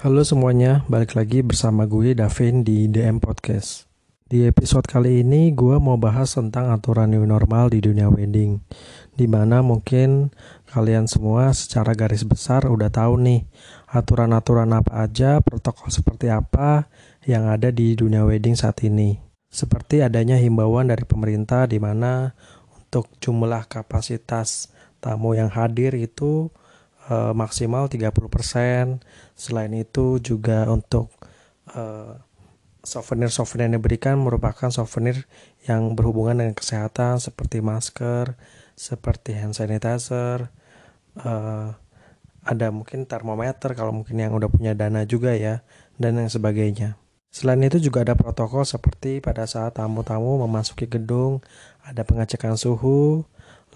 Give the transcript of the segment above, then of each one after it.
Halo semuanya, balik lagi bersama gue Davin di DM Podcast. Di episode kali ini gue mau bahas tentang aturan new normal di dunia wedding. Di mana mungkin kalian semua secara garis besar udah tahu nih aturan-aturan apa aja, protokol seperti apa yang ada di dunia wedding saat ini. Seperti adanya himbauan dari pemerintah di mana untuk jumlah kapasitas tamu yang hadir itu uh, maksimal 30%. Selain itu juga untuk uh, souvenir-souvenir yang diberikan merupakan souvenir yang berhubungan dengan kesehatan seperti masker, seperti hand sanitizer, uh, ada mungkin termometer kalau mungkin yang udah punya dana juga ya, dan yang sebagainya. Selain itu juga ada protokol seperti pada saat tamu-tamu memasuki gedung, ada pengecekan suhu,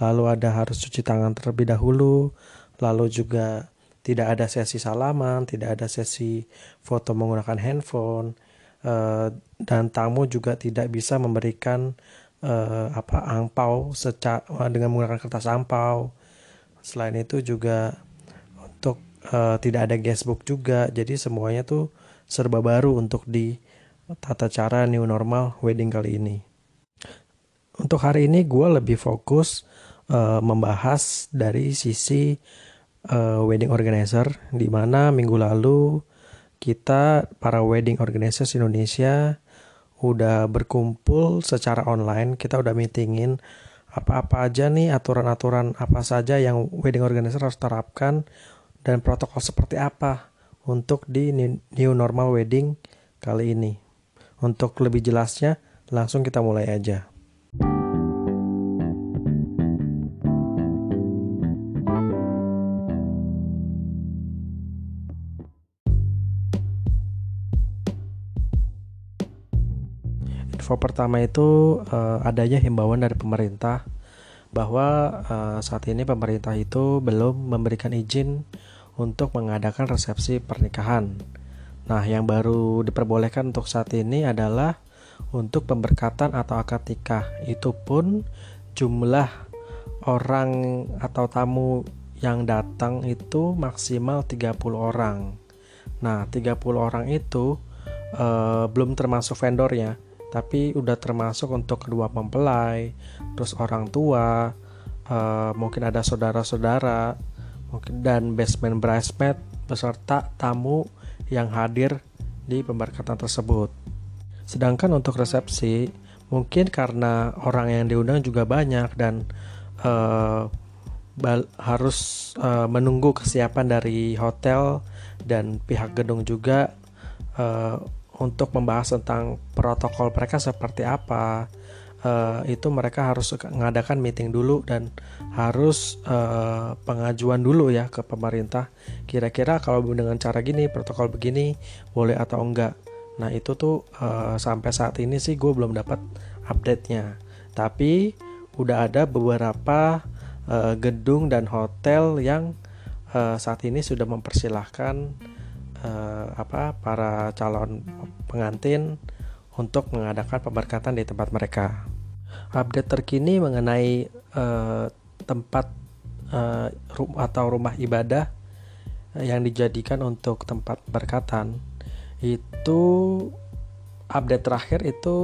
lalu ada harus cuci tangan terlebih dahulu, lalu juga tidak ada sesi salaman, tidak ada sesi foto menggunakan handphone, uh, dan tamu juga tidak bisa memberikan uh, apa angpau secara dengan menggunakan kertas angpau. Selain itu juga untuk tidak ada guestbook juga, jadi semuanya tuh serba baru untuk di tata cara new normal wedding kali ini. Untuk hari ini gue lebih fokus membahas dari sisi uh, wedding organizer di mana minggu lalu kita para wedding organizers Indonesia udah berkumpul secara online kita udah meetingin apa-apa aja nih aturan-aturan apa saja yang wedding organizer harus terapkan dan protokol seperti apa untuk di new normal wedding kali ini. Untuk lebih jelasnya, langsung kita mulai aja. Info pertama itu uh, adanya himbauan dari pemerintah bahwa uh, saat ini pemerintah itu belum memberikan izin untuk mengadakan resepsi pernikahan. Nah, yang baru diperbolehkan untuk saat ini adalah untuk pemberkatan atau akad nikah. Itu pun jumlah orang atau tamu yang datang itu maksimal 30 orang. Nah, 30 orang itu uh, belum termasuk vendornya tapi udah termasuk untuk kedua mempelai, terus orang tua, uh, mungkin ada saudara-saudara, mungkin dan basement bridesmaid beserta tamu yang hadir di pemberkatan tersebut. Sedangkan untuk resepsi, mungkin karena orang yang diundang juga banyak dan uh, harus uh, menunggu kesiapan dari hotel dan pihak gedung juga uh, untuk membahas tentang protokol mereka seperti apa uh, itu mereka harus mengadakan meeting dulu dan harus uh, pengajuan dulu ya ke pemerintah. Kira-kira kalau dengan cara gini protokol begini boleh atau enggak? Nah itu tuh uh, sampai saat ini sih gue belum dapat update-nya. Tapi udah ada beberapa uh, gedung dan hotel yang uh, saat ini sudah mempersilahkan uh, apa para calon pengantin untuk mengadakan pemberkatan di tempat mereka. Update terkini mengenai uh, tempat uh, atau rumah ibadah yang dijadikan untuk tempat berkatan itu update terakhir itu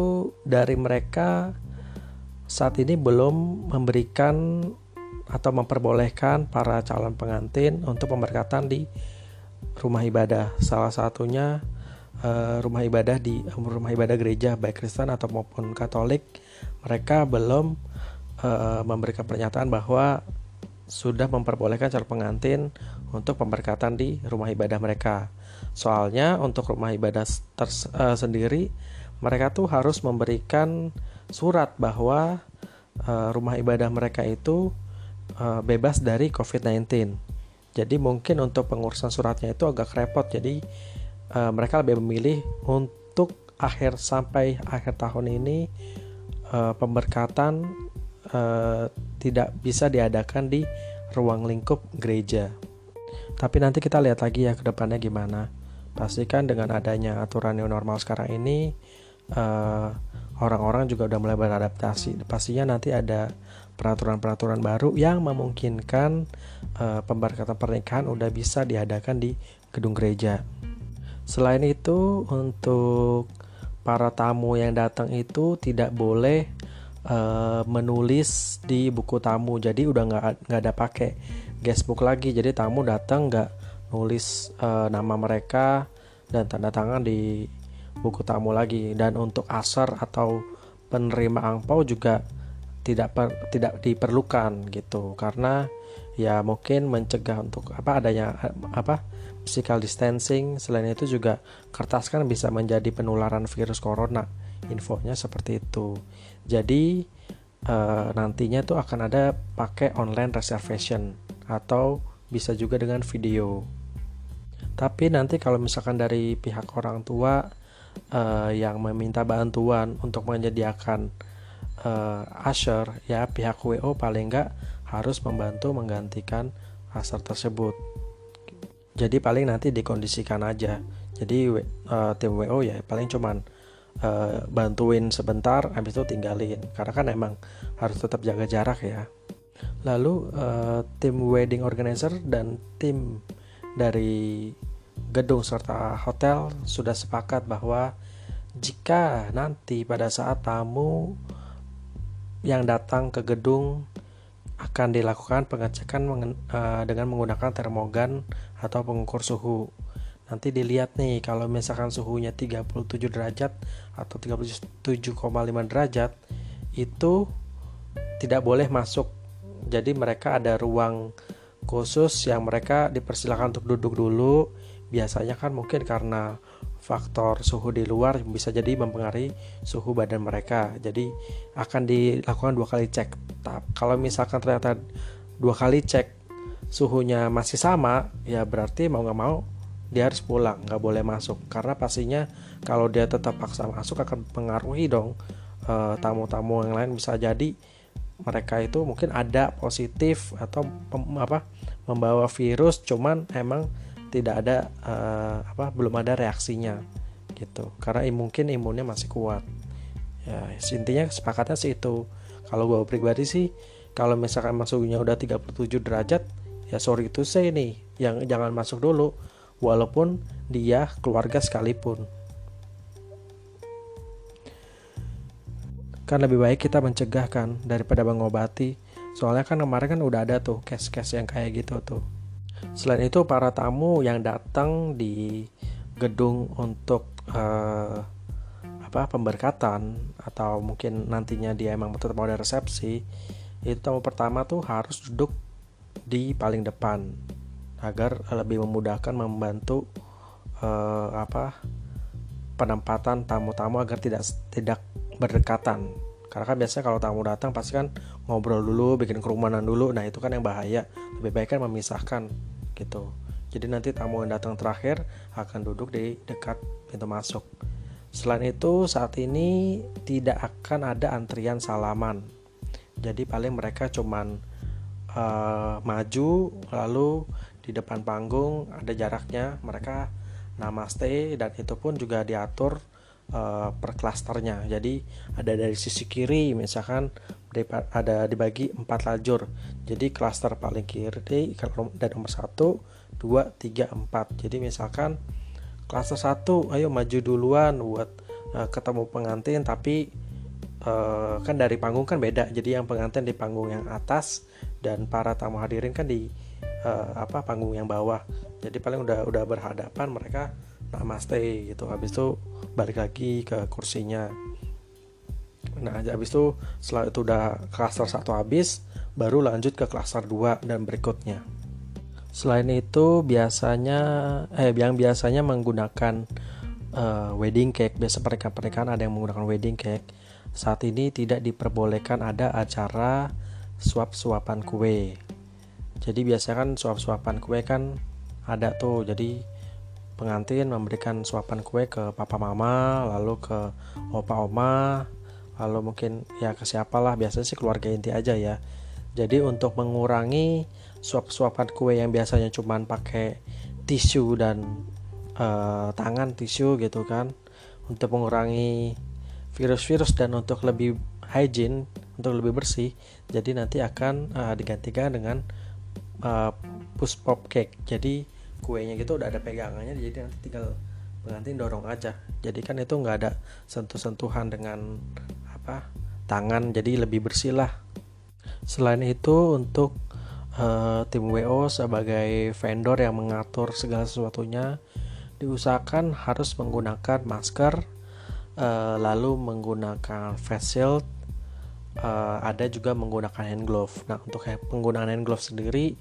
dari mereka saat ini belum memberikan atau memperbolehkan para calon pengantin untuk pemberkatan di rumah ibadah. Salah satunya uh, rumah ibadah di rumah ibadah gereja baik Kristen atau maupun Katolik, mereka belum uh, memberikan pernyataan bahwa sudah memperbolehkan calon pengantin untuk pemberkatan di rumah ibadah mereka. Soalnya untuk rumah ibadah ters, uh, sendiri mereka tuh harus memberikan surat bahwa rumah ibadah mereka itu bebas dari COVID-19 jadi mungkin untuk pengurusan suratnya itu agak repot. Jadi uh, mereka lebih memilih untuk akhir sampai akhir tahun ini uh, pemberkatan uh, tidak bisa diadakan di ruang lingkup gereja. Tapi nanti kita lihat lagi ya ke depannya gimana. Pastikan dengan adanya aturan new normal sekarang ini uh, orang-orang juga udah mulai beradaptasi. Pastinya nanti ada peraturan-peraturan baru yang memungkinkan uh, pemberkatan pernikahan udah bisa diadakan di gedung gereja. Selain itu untuk para tamu yang datang itu tidak boleh uh, menulis di buku tamu. Jadi udah nggak nggak ada pakai guestbook lagi. Jadi tamu datang nggak nulis uh, nama mereka dan tanda tangan di buku tamu lagi. Dan untuk asar atau penerima angpau juga tidak per, tidak diperlukan gitu. Karena ya mungkin mencegah untuk apa adanya apa physical distancing. Selain itu juga kertas kan bisa menjadi penularan virus corona. Infonya seperti itu. Jadi e, nantinya tuh akan ada pakai online reservation atau bisa juga dengan video. Tapi nanti kalau misalkan dari pihak orang tua e, yang meminta bantuan untuk menyediakan uh, usher ya pihak WO paling enggak harus membantu menggantikan usher tersebut. Jadi paling nanti dikondisikan aja. Jadi uh, tim WO ya paling cuman uh, bantuin sebentar habis itu tinggalin karena kan emang harus tetap jaga jarak ya. Lalu uh, tim wedding organizer dan tim dari gedung serta hotel sudah sepakat bahwa jika nanti pada saat tamu yang datang ke gedung akan dilakukan pengecekan uh, dengan menggunakan termogan atau pengukur suhu. Nanti dilihat nih kalau misalkan suhunya 37 derajat atau 37,5 derajat itu tidak boleh masuk. Jadi mereka ada ruang khusus yang mereka dipersilakan untuk duduk dulu. Biasanya kan mungkin karena faktor suhu di luar bisa jadi mempengaruhi suhu badan mereka. Jadi akan dilakukan dua kali cek. Kalau misalkan ternyata dua kali cek suhunya masih sama, ya berarti mau nggak mau dia harus pulang, nggak boleh masuk. Karena pastinya kalau dia tetap paksa masuk akan pengaruhi dong eh, tamu-tamu yang lain bisa jadi mereka itu mungkin ada positif atau apa membawa virus, cuman emang tidak ada uh, apa belum ada reaksinya gitu. Karena mungkin imunnya masih kuat. Ya intinya sepakatnya sih itu. Kalau gue pribadi sih kalau misalkan masuknya udah 37 derajat ya sorry itu saya nih yang jangan masuk dulu walaupun dia keluarga sekalipun. Kan lebih baik kita mencegah kan daripada mengobati. Soalnya kan kemarin kan udah ada tuh case-case yang kayak gitu tuh Selain itu, para tamu yang datang di gedung untuk uh, apa pemberkatan atau mungkin nantinya dia emang tetap mau ada resepsi, itu tamu pertama tuh harus duduk di paling depan agar lebih memudahkan membantu uh, apa penempatan tamu-tamu agar tidak tidak berdekatan. Karena kan biasanya kalau tamu datang pasti kan ngobrol dulu bikin kerumunan dulu. Nah itu kan yang bahaya. Lebih baik kan memisahkan gitu. Jadi nanti tamu yang datang terakhir akan duduk di dekat pintu masuk. Selain itu saat ini tidak akan ada antrian salaman. Jadi paling mereka cuman uh, maju lalu di depan panggung ada jaraknya mereka namaste dan itu pun juga diatur uh, per klasternya. Jadi ada dari sisi kiri misalkan ada dibagi empat lajur. Jadi klaster paling kiri dan nomor satu dua tiga empat. Jadi misalkan klaster satu ayo maju duluan buat uh, ketemu pengantin tapi uh, kan dari panggung kan beda. Jadi yang pengantin di panggung yang atas dan para tamu hadirin kan di apa panggung yang bawah. Jadi paling udah udah berhadapan mereka namaste gitu habis itu balik lagi ke kursinya Nah, habis itu setelah itu udah klaster satu habis, baru lanjut ke klaster 2 dan berikutnya. Selain itu biasanya eh yang biasanya menggunakan uh, wedding cake, biasa pernikahan-pernikahan ada yang menggunakan wedding cake. Saat ini tidak diperbolehkan ada acara suap-suapan kue. Jadi biasanya kan suap-suapan kue kan ada tuh. Jadi pengantin memberikan suapan kue ke papa mama, lalu ke opa oma, lalu mungkin ya ke siapalah biasanya sih keluarga inti aja ya. Jadi untuk mengurangi suap-suapan kue yang biasanya cuman pakai tisu dan uh, tangan tisu gitu kan untuk mengurangi virus-virus dan untuk lebih hygiene untuk lebih bersih jadi nanti akan uh, digantikan dengan uh, push pop cake. Jadi kuenya gitu udah ada pegangannya jadi nanti tinggal pengantin dorong aja. Jadi kan itu nggak ada sentuh-sentuhan dengan apa tangan jadi lebih bersih lah. Selain itu untuk uh, tim WO sebagai vendor yang mengatur segala sesuatunya diusahakan harus menggunakan masker uh, lalu menggunakan face shield uh, ada juga menggunakan hand glove. Nah untuk penggunaan hand glove sendiri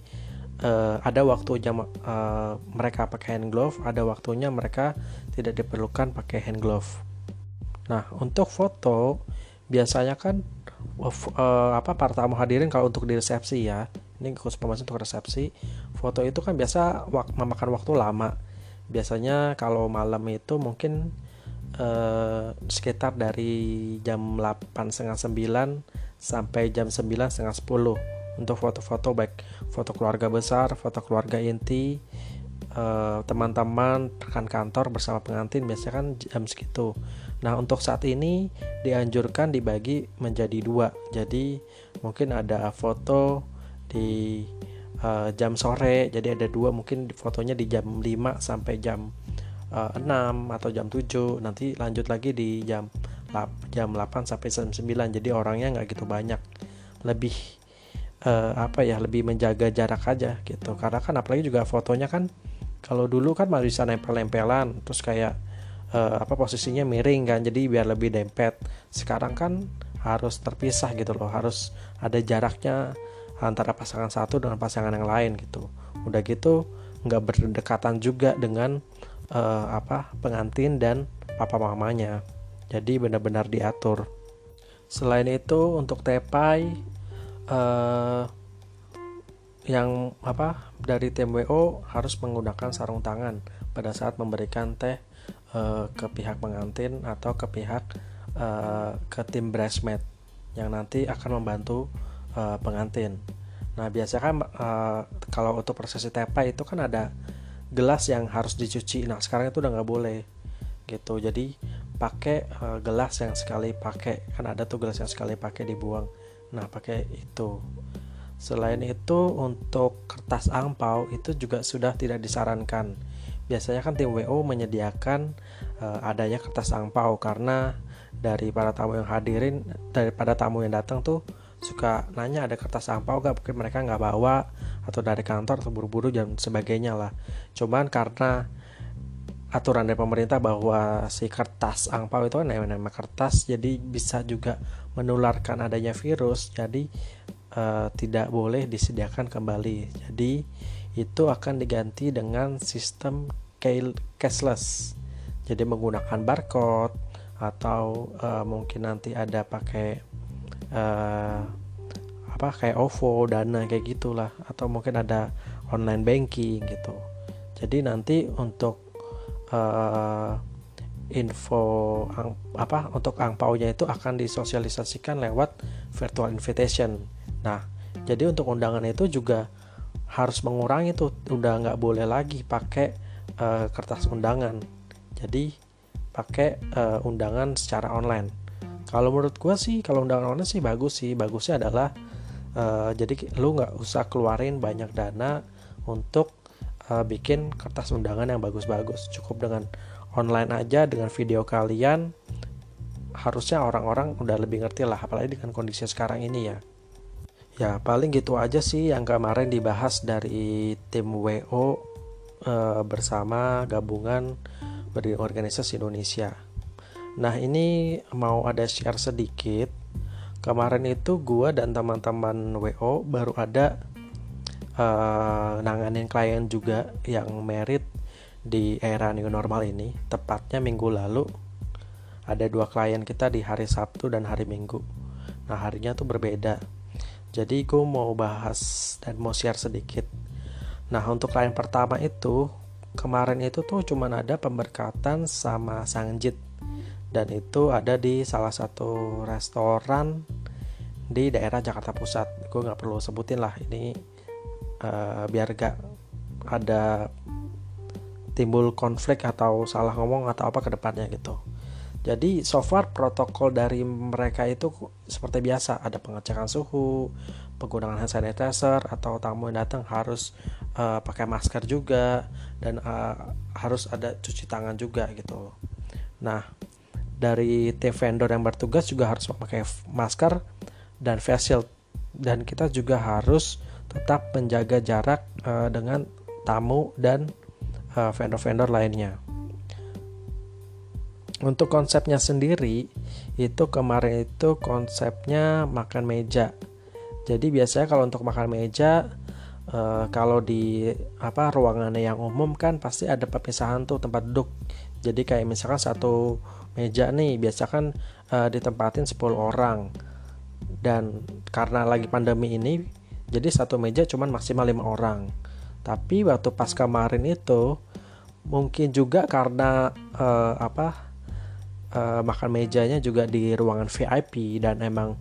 uh, ada waktunya uh, mereka pakai hand glove, ada waktunya mereka tidak diperlukan pakai hand glove. Nah, untuk foto biasanya kan uh, apa para tamu hadirin kalau untuk di resepsi ya. Ini khusus pembahasan untuk resepsi. Foto itu kan biasa wak memakan waktu lama. Biasanya kalau malam itu mungkin uh, sekitar dari jam 8 setengah 9 sampai jam 9 setengah 10 untuk foto-foto baik foto keluarga besar, foto keluarga inti, eh, teman-teman, rekan kantor bersama pengantin biasanya kan jam segitu. Nah untuk saat ini dianjurkan dibagi menjadi dua. Jadi mungkin ada foto di uh, jam sore, jadi ada dua mungkin fotonya di jam 5 sampai jam uh, eh, 6 atau jam 7 nanti lanjut lagi di jam jam 8 sampai jam 9 jadi orangnya nggak gitu banyak lebih uh, apa ya lebih menjaga jarak aja gitu. Karena kan apalagi juga fotonya kan kalau dulu kan masih bisa nempel-nempelan terus kayak uh, apa posisinya miring kan jadi biar lebih dempet. Sekarang kan harus terpisah gitu loh harus ada jaraknya antara pasangan satu dengan pasangan yang lain gitu. Udah gitu nggak berdekatan juga dengan uh, apa pengantin dan papa mamanya jadi benar-benar diatur. Selain itu untuk tepai uh, yang apa dari tim WO harus menggunakan sarung tangan pada saat memberikan teh uh, ke pihak pengantin atau ke pihak uh, ke tim bridesmaid yang nanti akan membantu uh, pengantin. Nah biasanya kan uh, kalau untuk prosesi tepa itu kan ada gelas yang harus dicuci. Nah sekarang itu udah nggak boleh gitu. Jadi pakai uh, gelas yang sekali pakai kan ada tuh gelas yang sekali pakai dibuang Nah, pakai itu. Selain itu, untuk kertas angpau itu juga sudah tidak disarankan. Biasanya kan tim WO menyediakan uh, adanya kertas angpau karena dari para tamu yang hadirin, daripada tamu yang datang tuh suka nanya ada kertas angpau gak mungkin mereka nggak bawa atau dari kantor atau buru-buru dan sebagainya lah cuman karena aturan dari pemerintah bahwa si kertas angpau itu kan nama kertas jadi bisa juga menularkan adanya virus jadi uh, tidak boleh disediakan kembali. Jadi itu akan diganti dengan sistem cashless. Jadi menggunakan barcode atau uh, mungkin nanti ada pakai uh, apa kayak OVO dana kayak gitulah. Atau mungkin ada online banking gitu. Jadi nanti untuk uh, info ang, apa untuk angpaunya itu akan disosialisasikan lewat virtual invitation. Nah, jadi untuk undangan itu juga harus mengurangi tuh udah nggak boleh lagi pakai uh, kertas undangan. Jadi pakai uh, undangan secara online. Kalau menurut gue sih kalau undangan online sih bagus sih. Bagusnya adalah uh, jadi lu nggak usah keluarin banyak dana untuk uh, bikin kertas undangan yang bagus-bagus. Cukup dengan online aja dengan video kalian harusnya orang-orang udah lebih ngerti lah apalagi dengan kondisi sekarang ini ya. Ya paling gitu aja sih yang kemarin dibahas dari tim WO e, bersama gabungan dari organisasi Indonesia. Nah ini mau ada share sedikit. Kemarin itu gua dan teman-teman WO baru ada e, nanganin klien juga yang merit di era new normal ini, tepatnya minggu lalu ada dua klien kita di hari Sabtu dan hari Minggu. Nah harinya tuh berbeda. Jadi gue mau bahas dan mau share sedikit. Nah untuk klien pertama itu kemarin itu tuh cuman ada pemberkatan sama sangjit dan itu ada di salah satu restoran di daerah Jakarta Pusat. Gue nggak perlu sebutin lah ini uh, biar gak ada timbul konflik atau salah ngomong atau apa ke depannya gitu. Jadi so far protokol dari mereka itu seperti biasa, ada pengecekan suhu, penggunaan hand sanitizer atau tamu yang datang harus uh, pakai masker juga dan uh, harus ada cuci tangan juga gitu. Nah, dari tim vendor yang bertugas juga harus memakai masker dan face shield dan kita juga harus tetap menjaga jarak uh, dengan tamu dan vendor-vendor lainnya. Untuk konsepnya sendiri itu kemarin itu konsepnya makan meja. Jadi biasanya kalau untuk makan meja uh, kalau di apa ruangannya yang umum kan pasti ada perpisahan tuh tempat duduk. Jadi kayak misalkan satu meja nih biasa kan uh, ditempatin 10 orang. Dan karena lagi pandemi ini jadi satu meja cuman maksimal lima orang. Tapi waktu pas kemarin itu mungkin juga karena uh, apa uh, makan mejanya juga di ruangan VIP dan emang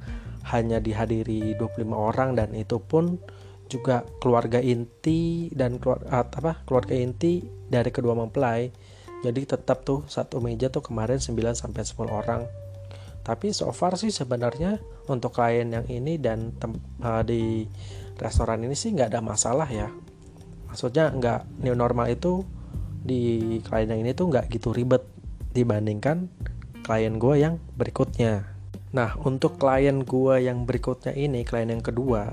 hanya dihadiri 25 orang dan itu pun juga keluarga inti dan keluar, apa keluarga inti dari kedua mempelai. Jadi tetap tuh satu meja tuh kemarin 9 sampai 10 orang. Tapi so far sih sebenarnya untuk klien yang ini dan uh, di restoran ini sih nggak ada masalah ya. Maksudnya nggak new normal itu di klien yang ini tuh nggak gitu ribet dibandingkan klien gue yang berikutnya. Nah, untuk klien gue yang berikutnya ini, klien yang kedua,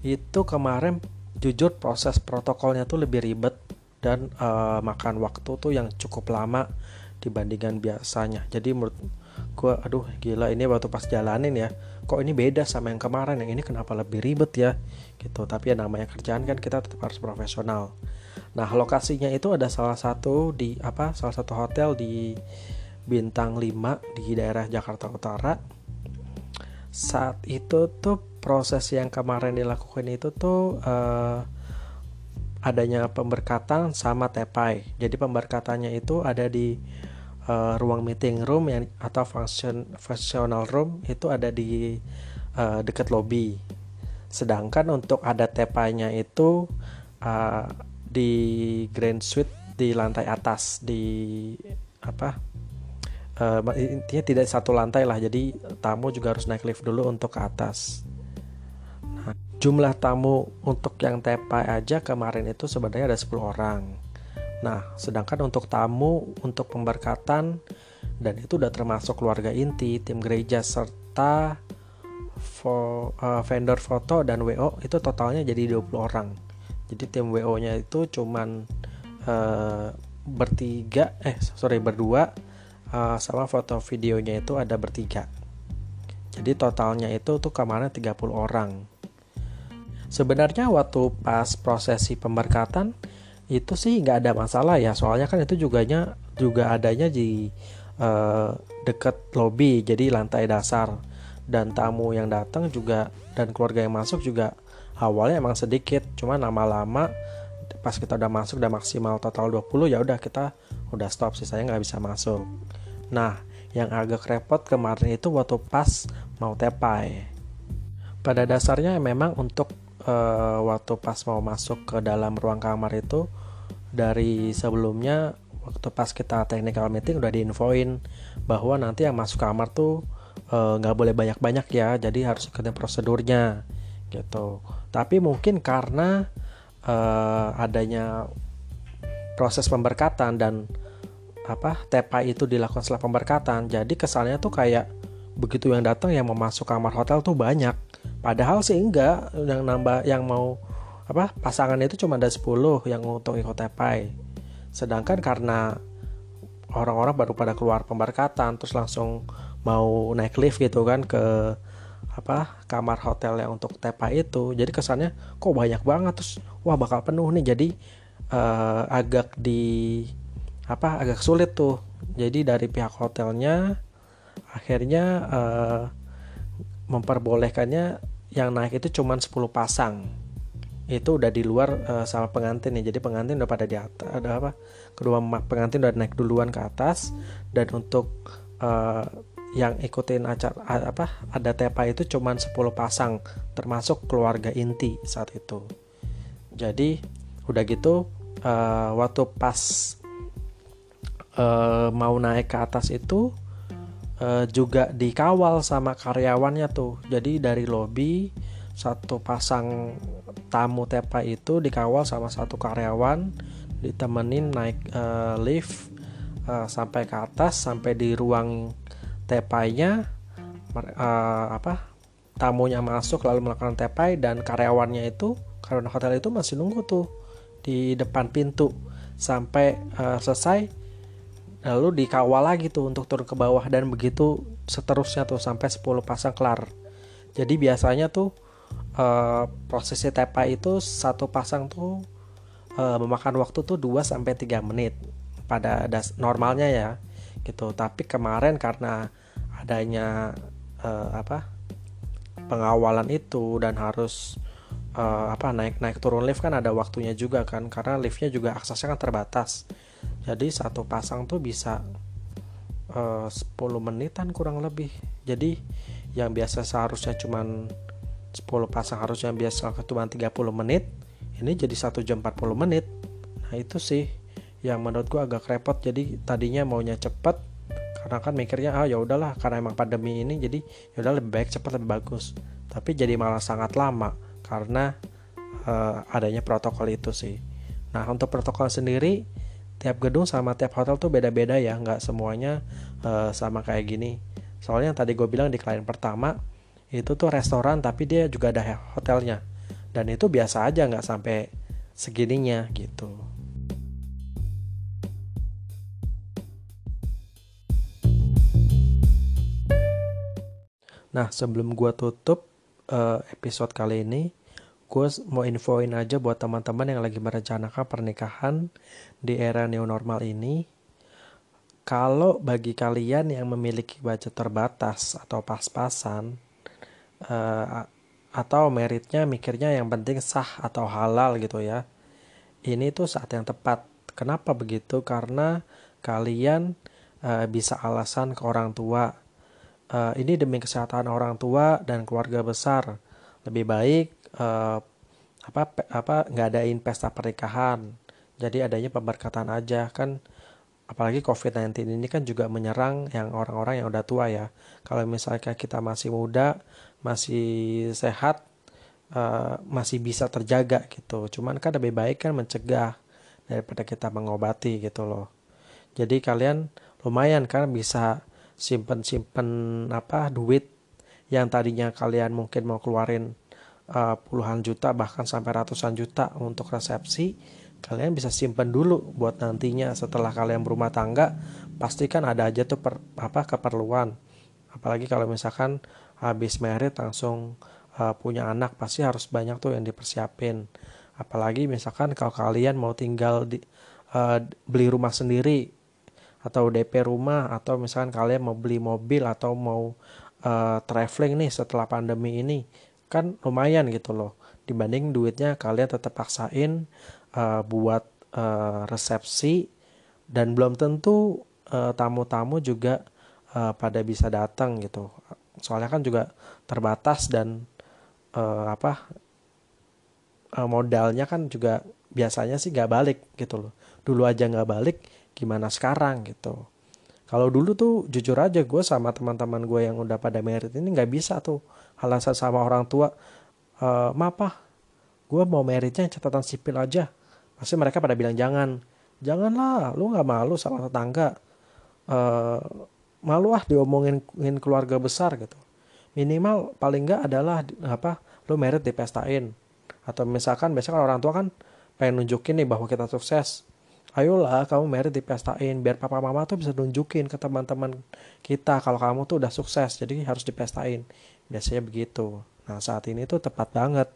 itu kemarin jujur proses protokolnya tuh lebih ribet dan uh, makan waktu tuh yang cukup lama dibandingkan biasanya. Jadi menurut gue, aduh gila ini waktu pas jalanin ya, kok ini beda sama yang kemarin, yang ini kenapa lebih ribet ya, gitu. Tapi ya namanya kerjaan kan kita tetap harus profesional. Nah lokasinya itu ada salah satu di apa, salah satu hotel di bintang 5 di daerah Jakarta Utara saat itu tuh proses yang kemarin dilakukan itu tuh uh, adanya pemberkatan sama tepai jadi pemberkatannya itu ada di uh, ruang meeting room yang atau function functional room itu ada di uh, dekat lobby. Sedangkan untuk ada tepainya itu uh, di grand suite di lantai atas di apa uh, intinya tidak satu lantai lah. Jadi tamu juga harus naik lift dulu untuk ke atas. Nah, jumlah tamu untuk yang tepai aja kemarin itu sebenarnya ada 10 orang nah sedangkan untuk tamu untuk pemberkatan dan itu udah termasuk keluarga inti tim gereja serta fo, uh, vendor foto dan WO itu totalnya jadi 20 orang jadi tim WO nya itu cuman uh, bertiga eh sorry berdua uh, sama foto videonya itu ada bertiga. Jadi totalnya itu tuh kemarin 30 orang. Sebenarnya waktu pas prosesi pemberkatan itu sih nggak ada masalah ya soalnya kan itu juga juga adanya di uh, deket lobby jadi lantai dasar dan tamu yang datang juga dan keluarga yang masuk juga awalnya emang sedikit cuma lama-lama pas kita udah masuk udah maksimal total 20 ya udah kita udah stop sih saya nggak bisa masuk Nah, yang agak repot kemarin itu waktu pas mau tepai. Pada dasarnya memang untuk uh, waktu pas mau masuk ke dalam ruang kamar itu dari sebelumnya waktu pas kita technical meeting udah diinfoin bahwa nanti yang masuk kamar tuh eh, nggak uh, boleh banyak-banyak ya, jadi harus ikutin prosedurnya gitu. Tapi mungkin karena uh, adanya proses pemberkatan dan apa tepa itu dilakukan setelah pemberkatan jadi kesannya tuh kayak begitu yang datang yang mau masuk kamar hotel tuh banyak. Padahal sih enggak yang nambah yang mau apa pasangan itu cuma ada 10 yang untuk ikut tepai sedangkan karena orang-orang baru pada keluar pemberkatan terus langsung mau naik lift gitu kan ke apa kamar hotel yang untuk tepa itu jadi kesannya kok banyak banget terus wah bakal penuh nih. Jadi uh, agak di apa agak sulit tuh. Jadi dari pihak hotelnya akhirnya uh, memperbolehkannya yang naik itu cuma 10 pasang. Itu udah di luar uh, sama pengantin ya. Jadi pengantin udah pada di atas ada apa? Kedua pengantin udah naik duluan ke atas. Dan untuk uh, yang ikutin acara apa ada tepa itu cuma 10 pasang. Termasuk keluarga inti saat itu. Jadi udah gitu uh, waktu pas uh, mau naik ke atas itu uh, juga dikawal sama karyawannya tuh. Jadi dari lobby satu pasang tamu tepa itu dikawal sama satu karyawan ditemenin naik uh, lift uh, sampai ke atas sampai di ruang tepainya uh, apa tamunya masuk lalu melakukan tepai dan karyawannya itu karyawan hotel itu masih nunggu tuh di depan pintu sampai uh, selesai lalu dikawal lagi tuh untuk turun ke bawah dan begitu seterusnya tuh sampai 10 pasang kelar. Jadi biasanya tuh uh, prosesi tepai itu satu pasang tuh uh, memakan waktu tuh 2 sampai 3 menit pada das normalnya ya gitu. Tapi kemarin karena adanya uh, apa pengawalan itu dan harus uh, apa naik naik turun lift kan ada waktunya juga kan karena liftnya juga aksesnya kan terbatas jadi satu pasang tuh bisa uh, 10 menitan kurang lebih. Jadi yang biasa seharusnya cuman 10 pasang harusnya biasa cuma 30 menit ini jadi satu jam 40 menit. Nah itu sih yang menurut gua agak repot. Jadi tadinya maunya cepet karena kan mikirnya ah ya udahlah karena emang pandemi ini jadi ya udah lebih baik cepat lebih bagus. Tapi jadi malah sangat lama karena uh, adanya protokol itu sih. Nah untuk protokol sendiri tiap gedung sama tiap hotel tuh beda-beda ya nggak semuanya uh, sama kayak gini. Soalnya yang tadi gue bilang di klien pertama itu tuh restoran tapi dia juga ada hotelnya. Dan itu biasa aja nggak sampai segininya gitu. Nah, sebelum gue tutup uh, episode kali ini, gue mau infoin aja buat teman-teman yang lagi merencanakan pernikahan di era new normal ini. Kalau bagi kalian yang memiliki budget terbatas atau pas-pasan, uh, atau meritnya mikirnya yang penting sah atau halal gitu ya, ini tuh saat yang tepat. Kenapa begitu? Karena kalian uh, bisa alasan ke orang tua uh, ini demi kesehatan orang tua dan keluarga besar lebih baik uh, apa apa nggak adain pesta pernikahan. Jadi adanya pemberkatan aja. Kan apalagi COVID-19 ini kan juga menyerang yang orang-orang yang udah tua ya. Kalau misalnya kita masih muda masih sehat uh, masih bisa terjaga gitu. Cuman kan lebih baik kan mencegah daripada kita mengobati gitu loh. Jadi kalian lumayan kan bisa simpen-simpen apa duit yang tadinya kalian mungkin mau keluarin uh, puluhan juta bahkan sampai ratusan juta untuk resepsi. Kalian bisa simpen dulu buat nantinya. Setelah kalian berumah tangga pastikan ada aja tuh per, apa keperluan. Apalagi kalau misalkan habis merit langsung uh, punya anak pasti harus banyak tuh yang dipersiapin. Apalagi misalkan kalau kalian mau tinggal di uh, beli rumah sendiri atau DP rumah atau misalkan kalian mau beli mobil atau mau uh, traveling nih setelah pandemi ini kan lumayan gitu loh. Dibanding duitnya kalian tetap paksain uh, buat uh, resepsi dan belum tentu tamu-tamu uh, juga uh, pada bisa datang gitu. Soalnya kan juga terbatas dan uh, apa uh, modalnya kan juga biasanya sih nggak balik gitu loh. Dulu aja nggak balik gimana sekarang gitu. Kalau dulu tuh jujur aja gue sama teman-teman gue yang udah pada merit ini nggak bisa tuh alasan sama orang tua e, mapa gue mau meritnya catatan sipil aja. Pasti mereka pada bilang jangan. Janganlah lu nggak malu sama tetangga. E, malu ah diomongin keluarga besar gitu. Minimal paling nggak adalah apa lu merit dipestain atau misalkan biasanya orang tua kan pengen nunjukin nih bahwa kita sukses ayolah kamu merit dipestain biar papa mama tuh bisa nunjukin ke teman-teman kita kalau kamu tuh udah sukses jadi harus dipestain. Biasanya begitu. Nah saat ini tuh tepat banget.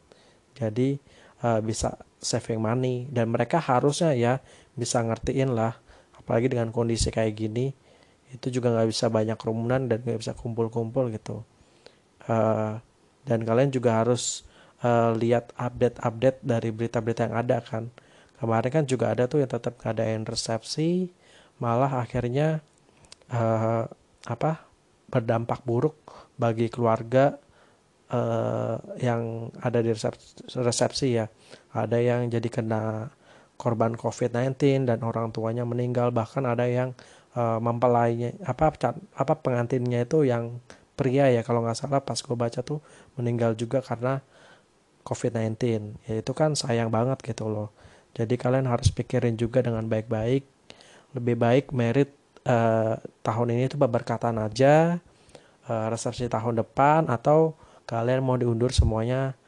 Jadi uh, bisa saving money dan mereka harusnya ya bisa ngertiin lah apalagi dengan kondisi kayak gini itu juga nggak bisa banyak kerumunan dan nggak bisa kumpul-kumpul gitu. Uh, dan kalian juga harus uh, lihat update-update dari berita-berita yang ada kan kemarin kan juga ada tuh yang tetap ngadain resepsi malah akhirnya uh, apa berdampak buruk bagi keluarga uh, yang ada di resepsi, resepsi ya. Ada yang jadi kena korban COVID-19 dan orang tuanya meninggal. Bahkan ada yang uh, mempelainya apa apa pengantinnya itu yang pria ya kalau nggak salah pas gue baca tuh meninggal juga karena COVID-19 ya itu kan sayang banget gitu loh jadi kalian harus pikirin juga dengan baik-baik. Lebih baik merit uh, tahun ini itu berkatan aja uh, resepsi tahun depan atau kalian mau diundur semuanya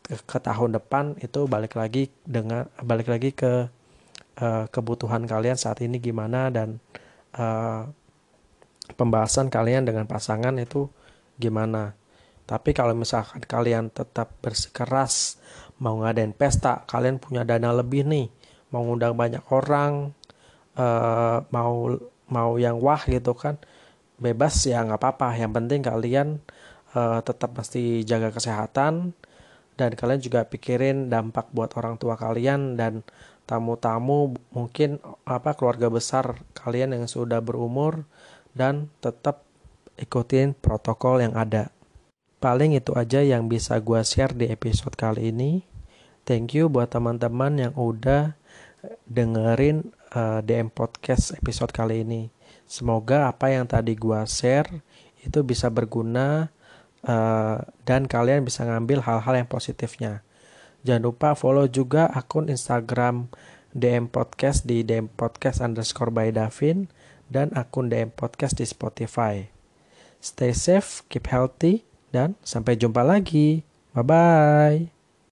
ke, ke tahun depan itu balik lagi dengan balik lagi ke uh, kebutuhan kalian saat ini gimana dan uh, pembahasan kalian dengan pasangan itu gimana. Tapi kalau misalkan kalian tetap bersikeras mau ngadain pesta kalian punya dana lebih nih. Mau ngundang banyak orang uh, mau mau yang wah gitu kan. Bebas ya nggak apa-apa. Yang penting kalian uh, tetap mesti jaga kesehatan. Dan kalian juga pikirin dampak buat orang tua kalian dan tamu-tamu mungkin apa keluarga besar kalian yang sudah berumur dan tetap ikutin protokol yang ada. Paling itu aja yang bisa gue share di episode kali ini. Thank you buat teman-teman yang udah dengerin uh, eh, DM Podcast episode kali ini. Semoga apa yang tadi gue share itu bisa berguna uh, dan kalian bisa ngambil hal-hal yang positifnya. Jangan lupa follow juga akun Instagram DM Podcast di DM Podcast underscore by Davin dan akun DM Podcast di Spotify. Stay safe, keep healthy, dan sampai jumpa lagi. Bye-bye.